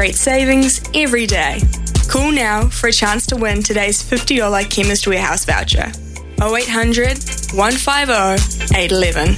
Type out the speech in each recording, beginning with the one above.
Great savings every day. Call now for a chance to win today's $50 Chemist Warehouse voucher. 0800 150 811.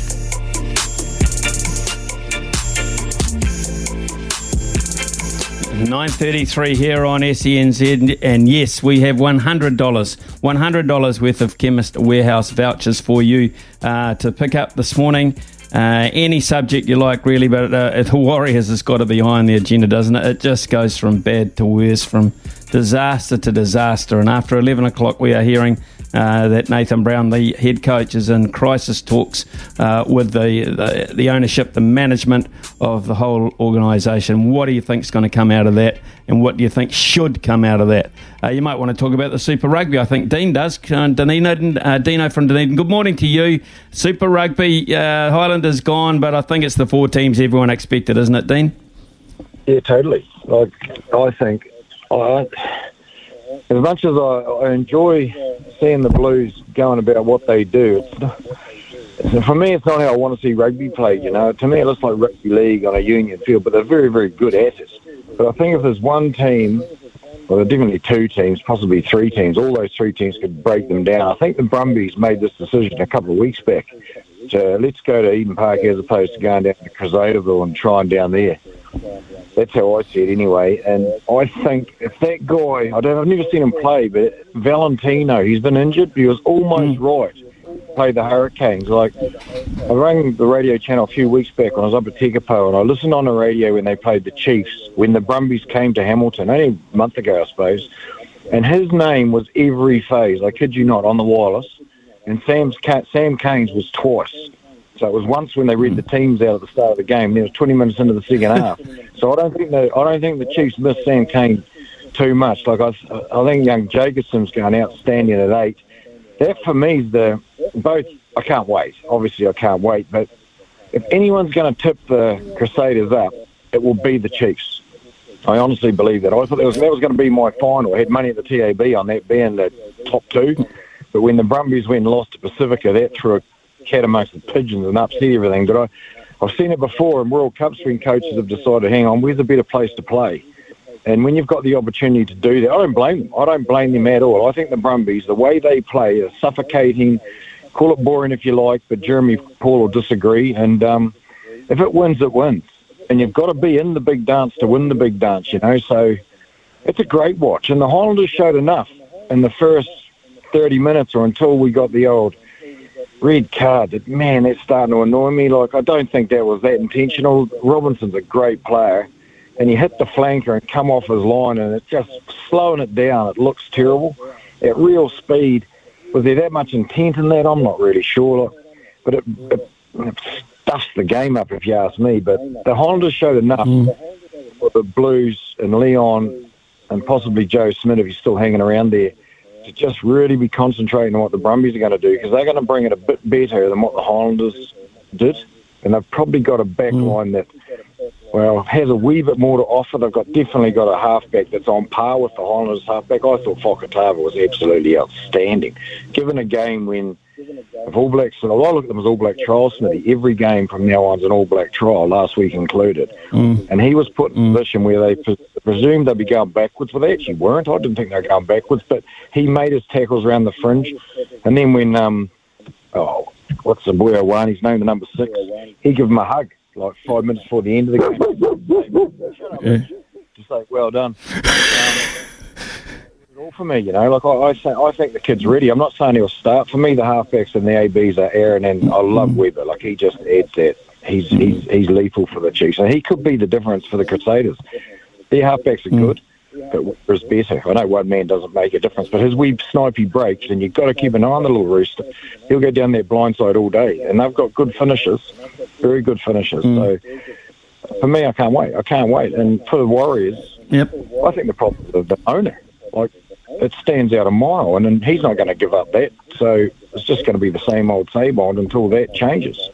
9.33 here on SENZ and yes we have $100 $100 worth of chemist warehouse vouchers for you uh, to pick up this morning uh, any subject you like really but uh, the Warriors has got to be high on the agenda doesn't it? It just goes from bad to worse from disaster to disaster. And after 11 o'clock we are hearing uh, that Nathan Brown, the head coach, is in crisis talks uh, with the, the, the ownership, the management of the whole organisation. What do you think is going to come out of that, and what do you think should come out of that? Uh, you might want to talk about the Super Rugby. I think Dean does. Uh, Dino, uh, Dino from Dunedin. Good morning to you. Super Rugby, Highlanders gone, but I think it's the four teams everyone expected, isn't it, Dean? Yeah, totally. Like I think, I, as much as I, I enjoy seeing the Blues going about what they do, it's not, for me, it's not how I want to see rugby played. You know, to me, it looks like rugby league on a union field, but they're very, very good assets. But I think if there's one team, well, there are definitely two teams, possibly three teams. All those three teams could break them down. I think the Brumbies made this decision a couple of weeks back. To, let's go to Eden Park as opposed to going down to Crusadeville and trying down there. That's how I see it anyway. And I think if that guy, I don't, I've never seen him play, but Valentino, he's been injured. He was almost hmm. right. To play the Hurricanes. Like I rang the radio channel a few weeks back when I was up at Tekapo, and I listened on the radio when they played the Chiefs when the Brumbies came to Hamilton only a month ago, I suppose. And his name was every phase. I kid you not, on the wireless. And Sam's Sam Cane's was twice. So it was once when they read the teams out at the start of the game. Then it was 20 minutes into the second half. So I don't think the I don't think the Chiefs missed Sam Cane too much. Like I, I think young Jacobson's going outstanding at eight. That for me is the both. I can't wait. Obviously, I can't wait. But if anyone's going to tip the Crusaders up, it will be the Chiefs. I honestly believe that. I thought that was that was going to be my final. I had money at the TAB on that being the top two. But when the Brumbies went and lost to Pasifika, that threw a cat amongst the pigeons and upset everything. But I, I've seen it before in World Cups when coaches have decided, hang on, where's a better place to play? And when you've got the opportunity to do that, I don't blame them. I don't blame them at all. I think the Brumbies, the way they play, is suffocating. Call it boring if you like, but Jeremy Paul will disagree. And um, if it wins, it wins. And you've got to be in the big dance to win the big dance, you know. So it's a great watch. And the Highlanders showed enough in the first 30 minutes or until we got the old red card. That man, that's starting to annoy me. Like I don't think that was that intentional. Robinson's a great player, and he hit the flanker and come off his line, and it's just slowing it down. It looks terrible at real speed. Was there that much intent in that? I'm not really sure. Like, but it, it, it stuffs the game up, if you ask me. But the Highlanders showed enough Mm. for the Blues and Leon and possibly Joe Schmidt if he's still hanging around there to just really be concentrating on what the Brumbies are going to do because they're going to bring it a bit better than what the Highlanders did. And they've probably got a back mm. line that, well, has a wee bit more to offer. They've got definitely got a halfback that's on par with the Highlanders halfback. I thought Fakatava was absolutely outstanding. Given a game when if All Blacks, and I look at them as All Black trial, Smithy, every game from now on is an All Black trial, last week included. Mm. And he was put in a position where they presumed they'd be going backwards, but they actually weren't. I didn't think they were going backwards, but he made his tackles around the fringe. And then when, um, oh, what's the boy one? He's named the number six. He gave him a hug like five minutes before the end of the game. Yeah. Just like, well done. Um, all for me. You know, like I, I, say, I think the kid's ready. I'm not saying he'll start. For me, the halfbacks and the ABs are Aaron and I love Weber. Like he just adds that. He's he's he's lethal for the Chiefs, and he could be the difference for the Crusaders. Their halfbacks are mm. good, but Weber's better. I know one man doesn't make a difference, but his wee snipey breaks, and you've got to keep an eye on the little rooster. He'll go down there blindside all day, and they've got good finishes, very good finishers. Mm. So for me, I can't wait. I can't wait. And for the Warriors, Yep. I think the problem is the owner. Like, it stands out a mile, and, and he's not going to give up that. So it's just going to be the same old same old until that changes.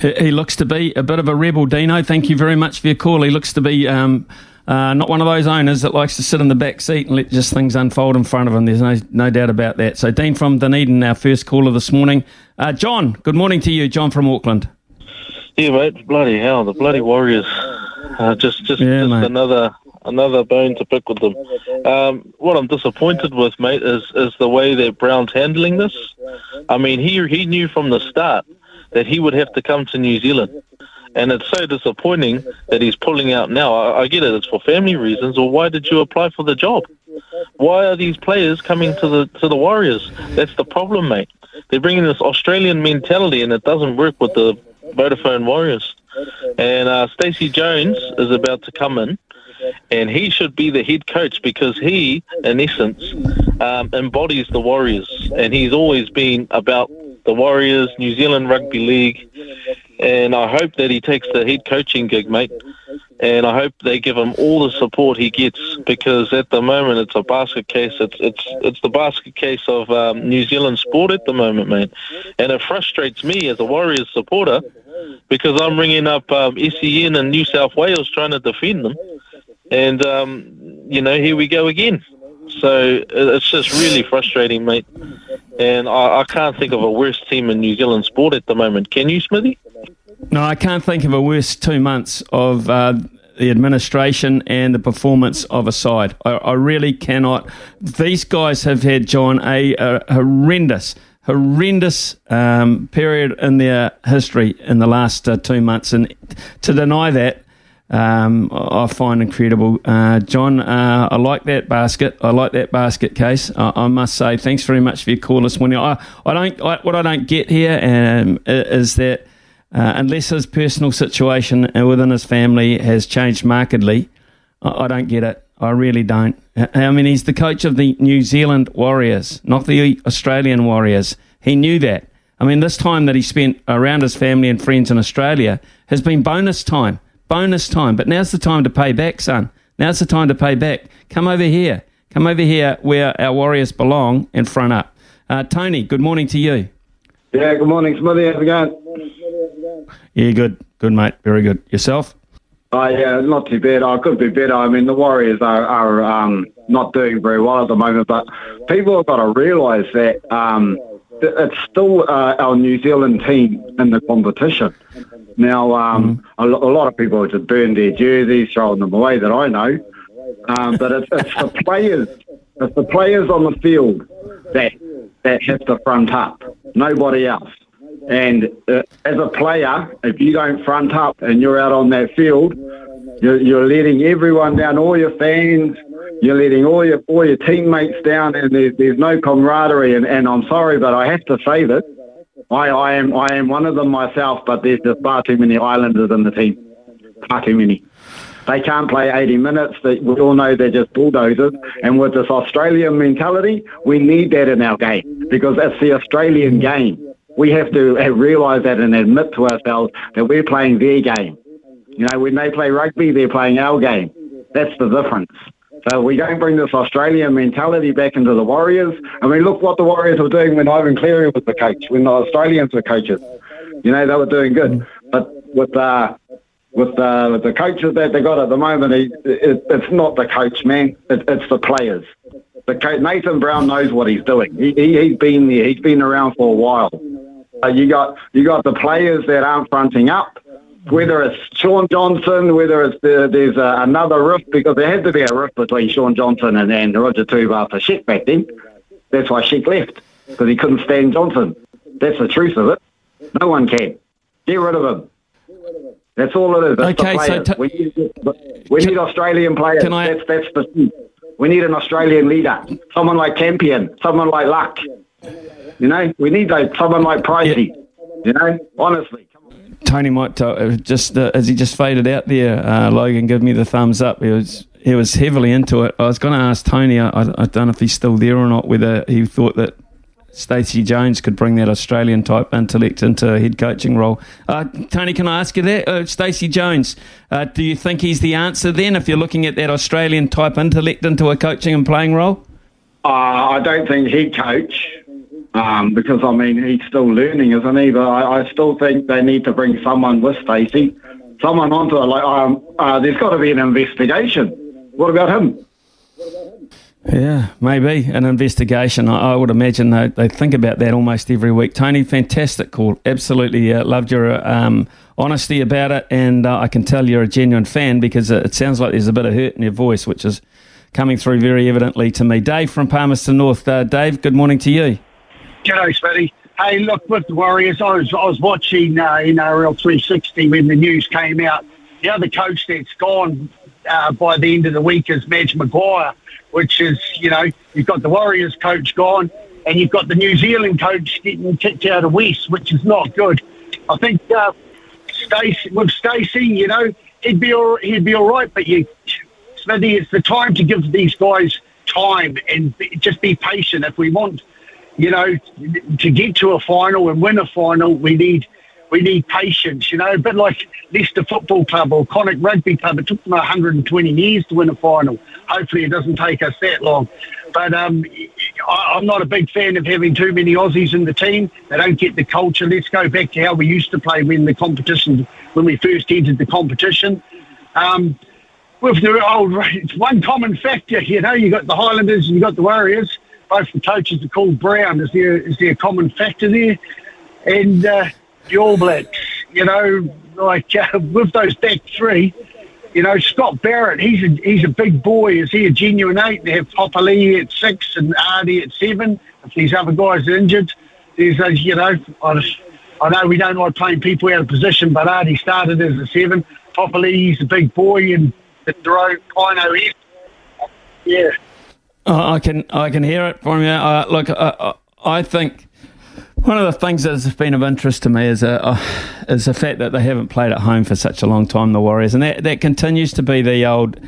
He, looks to be a bit of a rebel, Dino. Thank you very much for your call. He looks to be um, uh, not one of those owners that likes to sit in the back seat and let just things unfold in front of him. There's no no doubt about that. So, Dean from Dunedin, our first caller this morning. Uh, John, good morning to you. John from Auckland. Yeah, mate. Bloody hell, the bloody Warriors. Uh, just, just, Yeah, just another, another bone to pick with them. Um, what I'm disappointed with, mate, is is the way that Brown's handling this. I mean, he he knew from the start that he would have to come to New Zealand, and it's so disappointing that he's pulling out now. I, I get it; it's for family reasons. Or why did you apply for the job? Why are these players coming to the to the Warriors? That's the problem, mate. They're bringing this Australian mentality, and it doesn't work with the Vodafone Warriors. And uh, Stacey Jones is about to come in, and he should be the head coach because he, in essence, um, embodies the Warriors, and he's always been about the Warriors, New Zealand Rugby League, and I hope that he takes the head coaching gig, mate. And I hope they give him all the support he gets because at the moment it's a basket case. It's it's it's the basket case of um, New Zealand sport at the moment, mate. And it frustrates me as a Warriors supporter because I'm ringing up um, SEN and New South Wales trying to defend them, and um, you know here we go again. So it's just really frustrating, mate. And I, I can't think of a worse team in New Zealand sport at the moment. Can you, Smithy? No, I can't think of a worse two months of uh, the administration and the performance of a side. I, I really cannot. These guys have had, John, a, a horrendous, horrendous um, period in their history in the last uh, two months. And to deny that, um, I find incredible. Uh, John, uh, I like that basket. I like that basket case. I, I must say, thanks very much for your call this morning. I, I don't. I, what I don't get here um, is that uh, unless his personal situation uh, within his family has changed markedly, I, I don't get it. I really don't. I I mean, he's the coach of the New Zealand Warriors, not the Australian Warriors. He knew that. I mean, this time that he spent around his family and friends in Australia has been bonus time, bonus time. But now's the time to pay back, son. Now's the time to pay back. Come over here. Come over here where our Warriors belong and front up. Uh, Tony, good morning to you. Yeah, good morning, Smithy. How's it going? Yeah, good. Good, mate. Very good. Yourself? Oh, yeah, not too bad. I could be better. I mean, the Warriors are, are um, not doing very well at the moment, but people have got to realise that um, it's still uh, our New Zealand team in the competition. Now, um, a, lo- a lot of people have just burned their jerseys, throwing them away that I know. Um, but it's, it's the players, it's the players on the field that that have to front up. Nobody else. And uh, as a player, if you don't front up and you're out on that field, you're, you're letting everyone down, all your fans. You're letting all your all your teammates down, and there's there's no camaraderie. And, and I'm sorry, but I have to say this. I, I am I am one of them myself, but there's just far too many Islanders in the team. Far too many. They can't play 80 minutes. We all know they're just bulldozers. And with this Australian mentality, we need that in our game because it's the Australian game. We have to uh, realise that and admit to ourselves that we're playing their game. You know, when they play rugby, they're playing our game. That's the difference. So we don't bring this Australian mentality back into the Warriors. I mean, look what the Warriors were doing when Ivan Cleary was the coach, when the Australians were coaches. You know, they were doing good. But with uh, with uh, with the coaches that they got at the moment, he, it, it's not the coach, man. It, it's the players. The Nathan Brown knows what he's doing. He, he he's been there. He's been around for a while. Uh, you got you got the players that aren't fronting up. Whether it's Shaun Johnson, whether it's the, there's uh, another rift because there had to be a rift between Shaun Johnson and, and Roger Tuivasa-Sheck back then. That's why Sheck left because he couldn't stand Johnson. That's the truth of it. No one can. Get rid of him. That's all it is. That's Okay, so t- we, need, we need Australian players. Can I- That's that's the. We need an Australian leader, someone like Campion, someone like Luck. You know, we need like someone like Pricey. Yeah. You know, honestly. Tony might uh, just uh, as he just faded out there. Uh, Logan, give me the thumbs up. He was he was heavily into it. I was going to ask Tony. I, I, don't know if he's still there or not. Whether he thought that Stacey Jones could bring that Australian type intellect into a head coaching role. Uh, Tony, can I ask you that? Uh, Stacey Jones, uh, do you think he's the answer then if you're looking at that Australian type intellect into a coaching and playing role? Uh, I don't think he'd coach um, because, I mean, he's still learning, isn't he? But I, I still think they need to bring someone with Stacey, someone onto it. Like, um, uh, there's got to be an investigation. What about him? Yeah, maybe an investigation. I, I would imagine they, they think about that almost every week. Tony, fantastic call. Absolutely uh, loved your um, honesty about it, and uh, I can tell you're a genuine fan because it sounds like there's a bit of hurt in your voice, which is coming through very evidently to me. Dave from Palmerston North. Uh, Dave, good morning to you. G'day, Smitty. Hey, look, with the Warriors, I was, I was watching uh, NRL 360 when the news came out. The other coach that's gone uh, by the end of the week is Madge Maguire which is, you know, you've got the Warriors coach gone and you've got the New Zealand coach getting kicked out of West, which is not good. I think uh, Stacey, with Stacey, you know, he'd be all, he'd be all right, but you, Smithy, it's the time to give these guys time and be, just be patient. If we want, you know, to get to a final and win a final, we need we need patience, you know. A bit like Leicester Football Club or Connacht Rugby Club. It took them 120 years to win a final. Hopefully, it doesn't take us that long. But um, I, I'm not a big fan of having too many Aussies in the team. They don't get the culture. Let's go back to how we used to play when the competition, when we first entered the competition. Um, with the old, it's one common factor, you know. You got the Highlanders and you got the Warriors. Both the coaches are called Brown. Is there is there a common factor there? And uh, the All Blacks, you know, like uh, with those back three, you know, Scott Barrett, he's a he's a big boy. Is he a genuine eight? They have Papali'i at six and Ardie at seven. If these other guys are injured, there's those, you know, I, just, I know we don't like playing people out of position, but Ardie started as a seven. Papali'i's a big boy, and Jerome Kaino. Yeah. I can I can hear it from you. Uh, look, uh, I think one of the things that has been of interest to me is, uh, uh, is the fact that they haven't played at home for such a long time, the Warriors, and that, that continues to be the old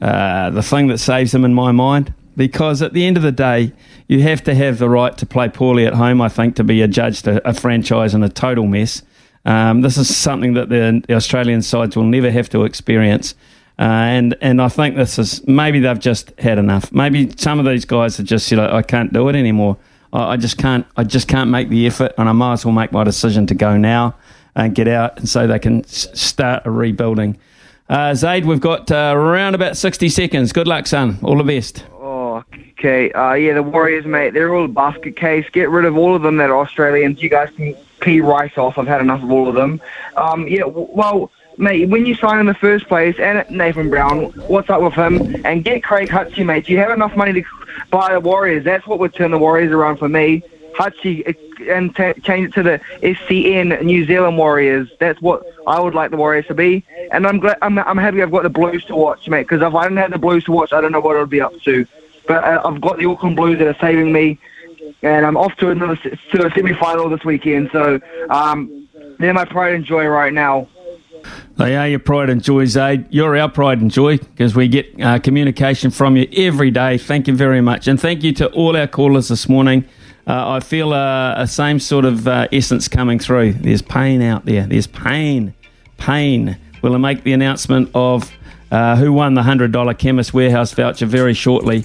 uh, the thing that saves them in my mind. Because at the end of the day, you have to have the right to play poorly at home. I think to be adjudged a, a franchise and a total mess. Um, this is something that the, the, Australian sides will never have to experience. Uh, and and I think this is maybe they've just had enough. Maybe some of these guys are just you know I can't do it anymore. I just can't. I just can't make the effort, and I might as well make my decision to go now and get out, and so they can start a rebuilding. Uh, Zaid, we've got uh, around about sixty seconds. Good luck, son. All the best. Oh, okay. Uh, yeah, the Warriors, mate. They're all basket case. Get rid of all of them that Australians. You guys can pee right off. I've had enough of all of them. Um, yeah. Well mate, when you sign in the first place, and Nathan Brown, what's up with him? And get Craig Hutchie, mate. Do you have enough money to buy the Warriors? That's what would turn the Warriors around for me. Hutchie uh, and t- change it to the SEN New Zealand Warriors. That's what I would like the Warriors to be. And I'm glad, I'm, I'm happy I've got the Blues to watch, mate. Because if I didn't have the Blues to watch, I don't know what I would be up to. But uh, I've got the Auckland Blues that are saving me, and I'm off to another to a semi-final this weekend. So um, they're my pride and joy right now. They are your pride and joy, Zaid. You're our pride and joy because we get uh, communication from you every day. Thank you very much. And thank you to all our callers this morning. Uh, I feel uh, a same sort of uh, essence coming through. There's pain out there. There's pain. Pain. We'll make the announcement of uh, who won the $100 Chemist Warehouse voucher very shortly.